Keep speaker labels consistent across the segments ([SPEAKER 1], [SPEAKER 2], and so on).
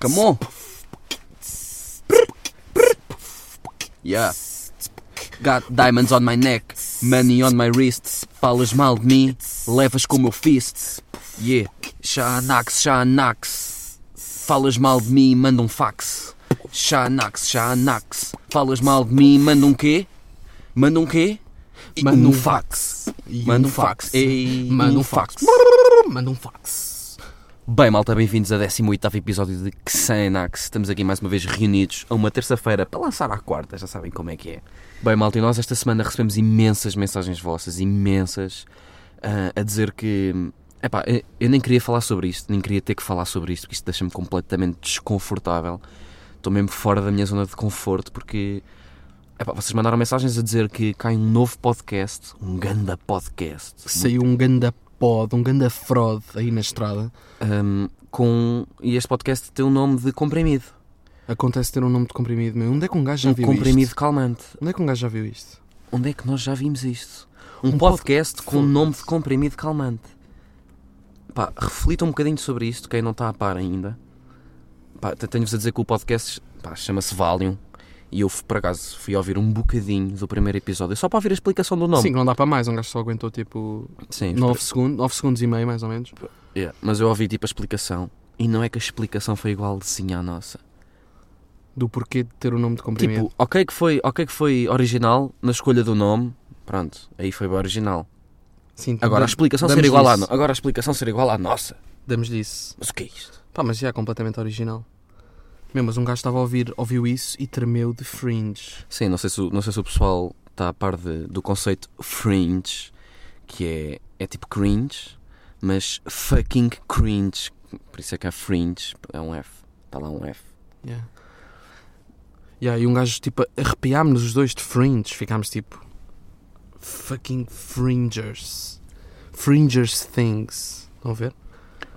[SPEAKER 1] Come on. Yeah. Got diamonds on my neck, money on my wrist. Falas mal de mim, levas com o meu fist. Yeah. Xanax, Xanax. Falas mal de mim, manda um fax. Xanax, Xanax. Falas mal de mim, manda um quê? Manda um quê?
[SPEAKER 2] Manda
[SPEAKER 1] um fax. Manda um fax.
[SPEAKER 2] Manda um fax. Manda um fax.
[SPEAKER 1] Bem, malta, bem-vindos a 18 episódio de Xanax. Estamos aqui mais uma vez reunidos a uma terça-feira para lançar à quarta, já sabem como é que é. Bem, malta, e nós esta semana recebemos imensas mensagens vossas, imensas, ah, a dizer que. Epá, eu, eu nem queria falar sobre isto, nem queria ter que falar sobre isto, porque isto deixa-me completamente desconfortável. Estou mesmo fora da minha zona de conforto, porque. Epá, vocês mandaram mensagens a dizer que cai um novo podcast, um ganda podcast.
[SPEAKER 2] Saiu um ganda pod, um ganda fraude aí na estrada.
[SPEAKER 1] Um, com, e este podcast tem o nome de comprimido.
[SPEAKER 2] Acontece ter um nome de comprimido meu. Onde é que um gajo já
[SPEAKER 1] Um
[SPEAKER 2] viu
[SPEAKER 1] comprimido
[SPEAKER 2] isto?
[SPEAKER 1] calmante.
[SPEAKER 2] Onde é que um gajo já viu isto?
[SPEAKER 1] Onde é que nós já vimos isto? Um,
[SPEAKER 2] Um
[SPEAKER 1] podcast
[SPEAKER 2] pod-
[SPEAKER 1] com o nome de comprimido calmante. Pá, reflita um bocadinho sobre isto, quem não está a par ainda. Pá, te- tenho-vos a dizer que o podcast pá, chama-se Valium. E eu, por acaso, fui ouvir um bocadinho do primeiro episódio, só para ouvir a explicação do nome.
[SPEAKER 2] Sim, que não dá para mais. Um gajo só aguentou tipo
[SPEAKER 1] Sim,
[SPEAKER 2] 9 segundos, 9 segundos e meio, mais ou menos.
[SPEAKER 1] Yeah, Mas eu ouvi tipo a explicação. E não é que a explicação foi igualzinha à nossa.
[SPEAKER 2] Do porquê de ter o nome de comprimido.
[SPEAKER 1] Tipo, ok que, foi, ok que foi original na escolha do nome. Pronto, aí foi bem original.
[SPEAKER 2] Sim,
[SPEAKER 1] Agora a explicação ser igual à agora a explicação ser igual à nossa.
[SPEAKER 2] Damos disso.
[SPEAKER 1] Mas o que é isto?
[SPEAKER 2] Pá, mas já é completamente original. Meu, mas um gajo estava a ouvir, ouviu isso e tremeu de fringe.
[SPEAKER 1] Sim, não sei se, o- não sei se o pessoal está a par de- do conceito fringe, que é, é tipo cringe, mas fucking cringe. Por isso é que é fringe, é um F. Está lá um F.
[SPEAKER 2] Yeah. Yeah, e um gajo, tipo, arrepiámos-nos os dois de fringe. Ficámos tipo. Fucking fringers. Fringers things. Estão a ver?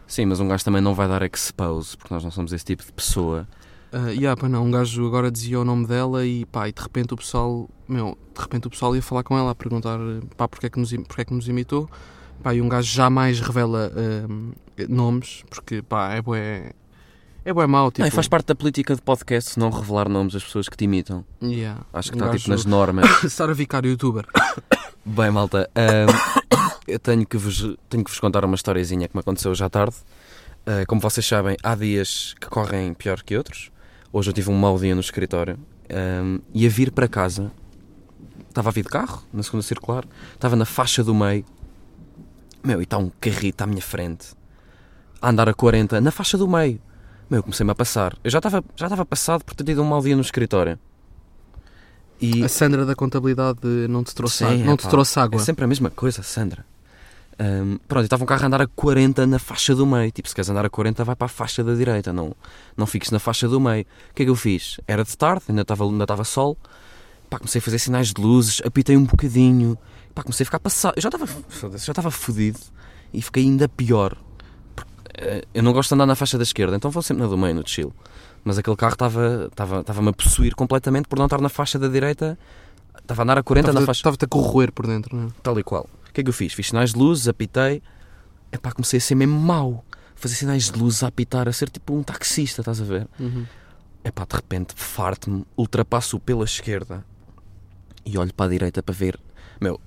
[SPEAKER 1] Sim, mas um gajo também não vai dar expose, porque nós não somos esse tipo de pessoa.
[SPEAKER 2] Uh, yeah, pá, não. Um gajo agora dizia o nome dela e pá, e de repente o pessoal. Meu, de repente o pessoal ia falar com ela a perguntar pá, porque é que nos, porque é que nos imitou. Pá, e um gajo jamais revela um, nomes porque pá, é bué. É bué mau, tipo.
[SPEAKER 1] Não, e faz parte da política de podcast não revelar nomes das pessoas que te imitam.
[SPEAKER 2] Yeah.
[SPEAKER 1] Acho que
[SPEAKER 2] Um
[SPEAKER 1] está
[SPEAKER 2] gajo-
[SPEAKER 1] tipo nas normas.
[SPEAKER 2] Sara Vicário, youtuber.
[SPEAKER 1] Bem, malta, ahm, eu tenho que, vos, tenho que vos contar uma historiazinha que me aconteceu hoje à tarde. Ah, como vocês sabem, há dias que correm pior que outros. Hoje eu tive um mau dia no escritório. ahm, e a vir para casa, estava a vir de carro, na segunda circular, estava na faixa do meio. Meu, e está um carrito à minha frente, a andar a 40, na faixa do meio. Meu, comecei-me a passar. Eu já estava já estava passado por ter tido um mau dia no escritório. E
[SPEAKER 2] A Sandra da contabilidade não te trouxe,
[SPEAKER 1] Sim,
[SPEAKER 2] água, não
[SPEAKER 1] epá,
[SPEAKER 2] te trouxe água.
[SPEAKER 1] É sempre a mesma coisa, Sandra. Ahm, pronto, estava um carro a andar a 40 na faixa do meio. Tipo, se queres andar a 40, vai para a faixa da direita, não, não fiques na faixa do meio. O que é que eu fiz? Era de tarde, ainda estava, ainda estava sol. Pá, comecei a fazer sinais de luzes, apitei um bocadinho. Pá, comecei a ficar passado. Eu já estava, já estava fodido e fiquei ainda pior. Eh, eu não gosto de andar na faixa da esquerda, então vou sempre na do meio, no chill. Mas aquele carro estava- estava- estava-me a possuir completamente por não estar na faixa da direita. Estava a andar a 40 na
[SPEAKER 2] Estava-te
[SPEAKER 1] faixa
[SPEAKER 2] estava-te a corroer por dentro, não é?
[SPEAKER 1] tal e qual. O que é que eu fiz? Fiz sinais de luzes, apitei. Epá, comecei a ser mesmo mau. Fazer sinais de luzes a apitar, a ser tipo um taxista, estás a ver?
[SPEAKER 2] Uhum.
[SPEAKER 1] Epá, de repente, farto-me, ultrapasso pela esquerda e olho para a direita para ver. Meu,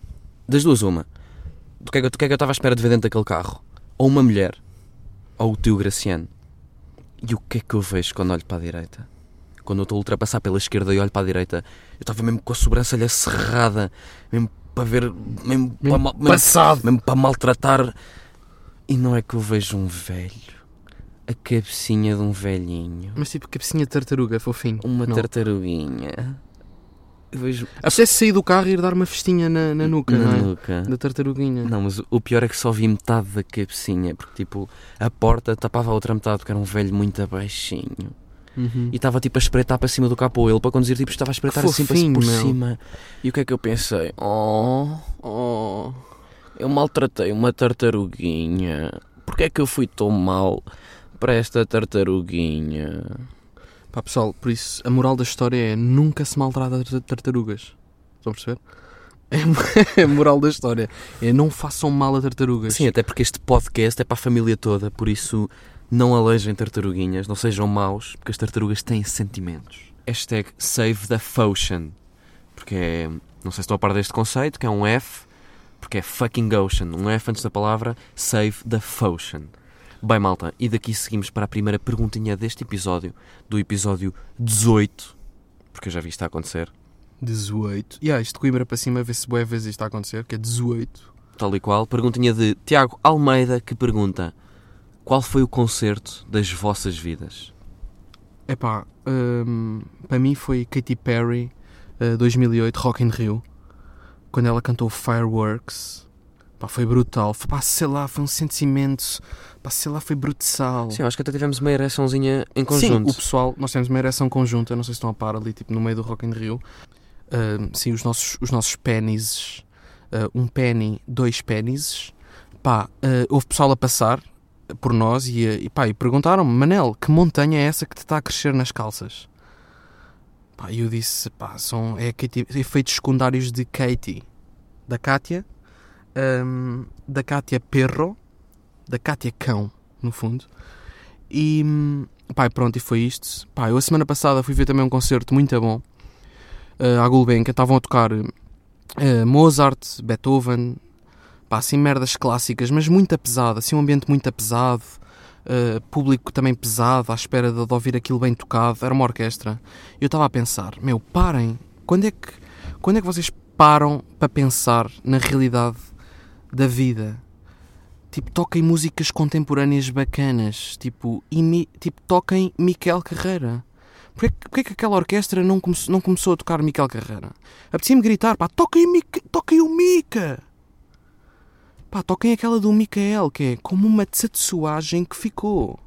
[SPEAKER 1] das duas, uma. Do que é que, eu- do que é que eu estava à espera de ver dentro daquele carro? Ou uma mulher, ou o tio Graciano. E o que é que eu vejo quando olho para a direita? Quando eu estou a ultrapassar pela esquerda e olho para a direita, eu estava mesmo com a sobrancelha cerrada, mesmo para ver, mesmo, para, mal- mesmo-
[SPEAKER 2] Passado!
[SPEAKER 1] mesmo para maltratar. E não é que eu vejo um velho, a cabecinha de um velhinho,
[SPEAKER 2] Mas tipo, cabecinha de tartaruga, fofinho.
[SPEAKER 1] uma
[SPEAKER 2] não.
[SPEAKER 1] tartaruguinha. Eu vejo
[SPEAKER 2] Até sair do carro e ir dar uma festinha na, na nuca,
[SPEAKER 1] na
[SPEAKER 2] não é?
[SPEAKER 1] nuca.
[SPEAKER 2] Da tartaruguinha.
[SPEAKER 1] Não, mas o pior é que só vi metade da cabecinha, porque tipo, a porta tapava a outra metade, porque era um velho muito baixinho.
[SPEAKER 2] Uhum.
[SPEAKER 1] E estava tipo a espreitar para cima do capô. Ele para conduzir tipo estava a espreitar
[SPEAKER 2] Que
[SPEAKER 1] assim
[SPEAKER 2] fofinho,
[SPEAKER 1] por
[SPEAKER 2] meu.
[SPEAKER 1] cima. E o que é que eu pensei? Oh,
[SPEAKER 2] Oh.
[SPEAKER 1] eu maltratei uma tartaruguinha. Porquê é que eu fui tão mal para esta tartaruguinha?
[SPEAKER 2] Pá, pessoal, por isso a moral da história é nunca se maltrata tar- tartarugas. Estão a perceber? É a moral da história. É não façam mal a tartarugas.
[SPEAKER 1] Sim, até porque este podcast é para a família toda, por isso Não alejem tartaruguinhas, não sejam maus, porque as tartarugas têm sentimentos. Hashtag Save the Ocean. Porque é. Não sei se estou a par deste conceito, que é um F, porque é fucking ocean. Um F antes da palavra Save the Ocean. Bem, malta, e daqui seguimos para a primeira perguntinha deste episódio, do episódio 18, porque eu já vi isto a acontecer,
[SPEAKER 2] 18. E yeah, isto de Coimbra para cima, vê se boa vezes isto está a acontecer, que é 18.
[SPEAKER 1] tal e qual. Perguntinha de Tiago Almeida que pergunta: Qual foi o concerto das vossas vidas?
[SPEAKER 2] Epá, hum, para mim foi Katy Perry, uh, 2008, Rock in Rio, quando ela cantou Fireworks. Pá, foi brutal. Pá, sei lá, foi um sentimento. Pá, sei lá, foi brutal.
[SPEAKER 1] Sim, acho que até tivemos uma ereçãozinha em
[SPEAKER 2] Sim,
[SPEAKER 1] conjunto.
[SPEAKER 2] o pessoal, nós temos uma ereção conjunta, não sei se estão a par ali, tipo, no meio do Rock in Rio. Hum, sim, os nossos, os nossos penises, uh, um penny, dois penises. Pá, uh, houve pessoal a passar por nós e, uh, e, pá, e perguntaram-me, Manel, que montanha é essa que te está a crescer nas calças? Pá, e eu disse, pá, são é, Katy- efeitos secundários de Katie, da Kátia, hum, da Kátia Perro, da Kátia Cão, no fundo. E, pá, pronto, e foi isto. Pá, eu a semana passada fui ver também um concerto muito bom, uh, à Gulbenkian, estavam a tocar uh, Mozart, Beethoven, pá, assim merdas clássicas, mas muito pesado, assim um ambiente muito pesado, uh, público também pesado, à espera de, de ouvir aquilo bem tocado, era uma orquestra. Eu estava a pensar, meu, parem, quando é que, quando é que vocês param para pensar na realidade da vida? Tipo, toquem músicas contemporâneas bacanas, tipo, tipo toquem Miquel Carreira. Porquê, porquê que aquela orquestra não, come, não começou a tocar Miquel Carreira? Apetecia-me gritar, pá, toquem, toquem o Mica! Pá, toquem aquela do Micael, que é como uma tatuagem que ficou.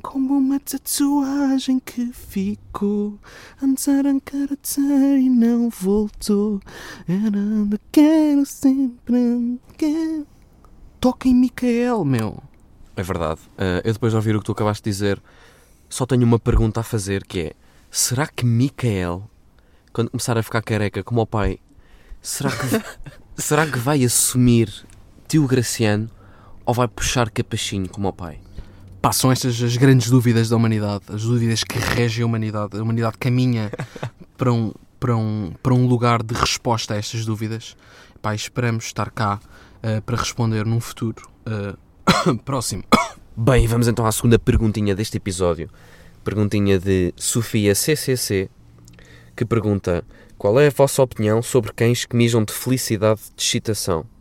[SPEAKER 2] Como uma tatuagem que ficou. Antes era um caráter e não voltou. Era onde quero sempre. Quero. Toquem Micael, meu.
[SPEAKER 1] É verdade. Uh, eu depois de ouvir o que tu acabaste de dizer, só tenho uma pergunta a fazer que é: será que Micael, quando começar a ficar careca como o pai, será que, será que vai assumir tio Graciano ou vai puxar capachinho como o pai?
[SPEAKER 2] Pá, são estas as grandes dúvidas da humanidade, as dúvidas que regem a humanidade. A humanidade caminha para um, para um, para um lugar de resposta a estas dúvidas. Pá, esperamos estar cá eh, para responder num futuro eh, próximo.
[SPEAKER 1] Bem, vamos então à segunda perguntinha deste episódio. Perguntinha de Sofia CCC, que pergunta: Qual é a vossa opinião sobre cães que mijam de felicidade de excitação?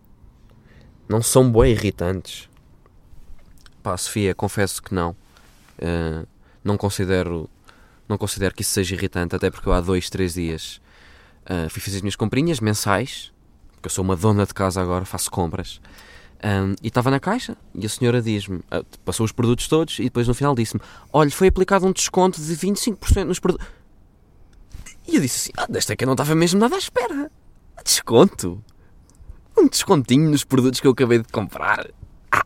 [SPEAKER 1] Não são bué irritantes? Pá, Sofia, confesso que não. Uh, não considero não considero que isso seja irritante, até porque eu há dois, três dias uh, fui fazer as minhas comprinhas mensais, porque eu sou uma dona de casa agora, faço compras. Um, e estava na caixa e a senhora diz-me, ah, passou os produtos todos e depois no final disse-me: Olha, foi aplicado um desconto de 25% nos produtos. E eu disse assim: Ah, desta que eu não estava mesmo nada à espera. Desconto? Um descontinho nos produtos que eu acabei de comprar. Ah.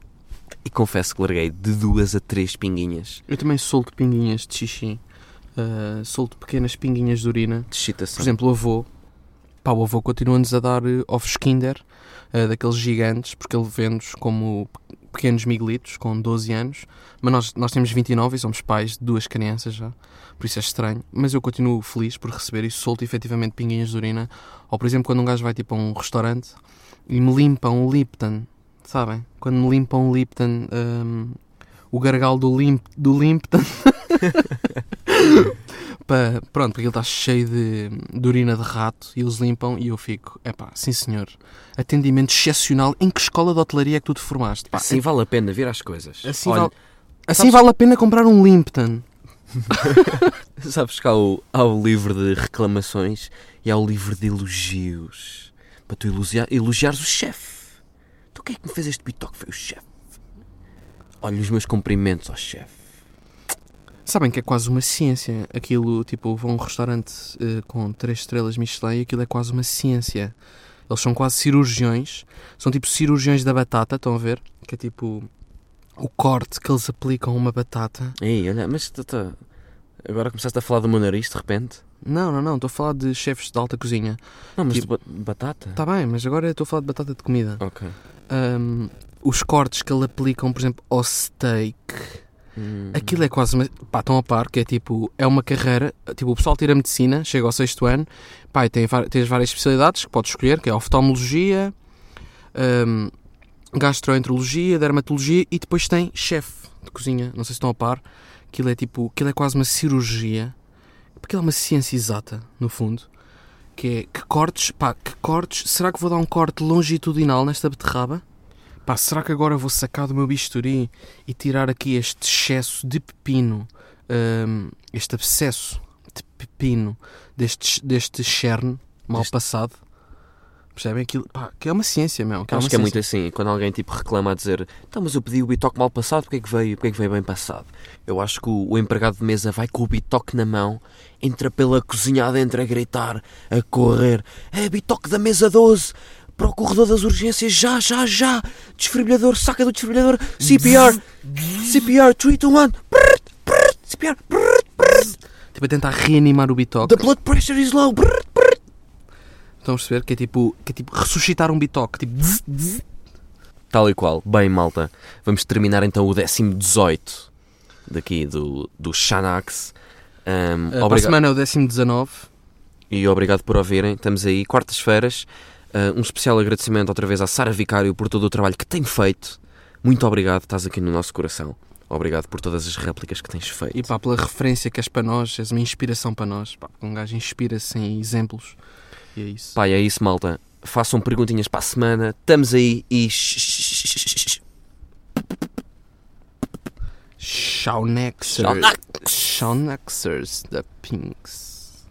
[SPEAKER 1] E confesso que larguei de duas a três pinguinhas
[SPEAKER 2] Eu também solto pinguinhas de xixi, eh, solto pequenas pinguinhas de urina.
[SPEAKER 1] de excitação.
[SPEAKER 2] Por exemplo, o avô, pá, o avô continua-nos a dar eh, ovos Kinder, eh, daqueles gigantes, porque ele vende-os como pe- pequenos miguelitos, com 12 anos, mas nós, nós temos 29 e somos pais de duas crianças já, por isso é estranho, mas eu continuo feliz por receber e solto efetivamente pinguinhas de urina, ou por exemplo, quando um gajo vai tipo a um restaurante e me limpa um Lipton, sabem? Quando me limpa um Lipton, hum, o gargalo do, limp, do Limpton... Pa- pronto, porque ele está cheio de, de urina de rato e eles limpam e eu fico, epá, sim senhor, atendimento excepcional. Em que escola de hotelaria é que tu te formaste? Pá,
[SPEAKER 1] Assim vale a pena ver as coisas.
[SPEAKER 2] assim,
[SPEAKER 1] Olha,
[SPEAKER 2] vale, assim
[SPEAKER 1] sabes-
[SPEAKER 2] vale a pena comprar um Limpton.
[SPEAKER 1] Sabes que há o, há o livro de reclamações e há o livro de elogios. Para tu elogiar, elogiares o chefe. Tu quem é que me fez este bitoque? Foi o chefe. Olha os meus cumprimentos ao chefe.
[SPEAKER 2] Sabem que é quase uma ciência. Aquilo, tipo, vão a um restaurante eh, com três estrelas Michelin e aquilo é quase uma ciência. Eles são quase cirurgiões. São tipo cirurgiões da batata, estão a ver? Que é tipo o corte que eles aplicam a uma batata.
[SPEAKER 1] Ei, olha, mas tu, tu, agora começaste a falar do meu nariz de repente.
[SPEAKER 2] Não, não, não. Estou a falar de chefes de alta cozinha.
[SPEAKER 1] Não, mas
[SPEAKER 2] Tipo-
[SPEAKER 1] de ba- batata?
[SPEAKER 2] Está bem, mas agora estou a falar de batata de comida.
[SPEAKER 1] Ok.
[SPEAKER 2] Um, os cortes que ele aplicam, por exemplo, ao steak,
[SPEAKER 1] Hum.
[SPEAKER 2] Aquilo é quase uma. Pá, estão a par, que é tipo. É uma carreira. Tipo, o pessoal tira medicina, chega ao sexto ano. Pá, e tem, tens várias especialidades que podes escolher, que é oftalmologia, hum, gastroenterologia, dermatologia e depois tem chefe de cozinha. Não sei se estão a par. Aquilo é tipo. Aquilo é quase uma cirurgia. Porque é uma ciência exata, no fundo. Que é que cortes. Pá, que cortes. Será que vou dar um corte longitudinal nesta beterraba? Pá, será que agora vou sacar do meu bisturi e tirar aqui este excesso de pepino, hum, este abscesso de pepino deste, deste cherne mal
[SPEAKER 1] Deste-
[SPEAKER 2] passado? Percebem aquilo? Pá, que é uma ciência, meu. Que é
[SPEAKER 1] Acho
[SPEAKER 2] uma
[SPEAKER 1] que é
[SPEAKER 2] ciência.
[SPEAKER 1] muito assim, quando alguém tipo reclama a dizer então, mas eu pedi o bitoque mal passado, porque é que veio, porque é que veio bem passado? Eu acho que o, o empregado de mesa vai com o bitoque na mão, entra pela cozinha adentro a gritar, a correr, é bitoque da mesa 12, para o corredor das urgências, já, já, já, desfibrilhador, saca do desfibrilhador, CPR, CPR, 3, 2, 1, brrr, brrr, CPR, brrr, brrr,
[SPEAKER 2] Tipo, a tentar reanimar o bitoque.
[SPEAKER 1] the blood pressure is low, brrr.
[SPEAKER 2] Estão a perceber? Que é tipo, que é tipo ressuscitar um bitoque. Tipo, zzz, zzz.
[SPEAKER 1] Tal e qual. Bem, malta, vamos terminar então o décimo 18 daqui do, do Xanax. Um,
[SPEAKER 2] Uh, para a
[SPEAKER 1] obrigado,
[SPEAKER 2] semana é o décimo 19.
[SPEAKER 1] e obrigado por ouvirem. Estamos aí, quartas-feiras. Uh, um especial agradecimento outra vez à Sara Vicário por todo o trabalho que tem feito. Muito obrigado, estás aqui no nosso coração. Obrigado por todas as réplicas que tens feito.
[SPEAKER 2] E pá, pela referência que és para nós, és uma inspiração para nós. Pá, um gajo inspira-se em exemplos. E é isso.
[SPEAKER 1] Pai, é isso, malta. Façam perguntinhas para a semana. Estamos aí e.
[SPEAKER 2] Shaunexers. Shaunexers da Pinks.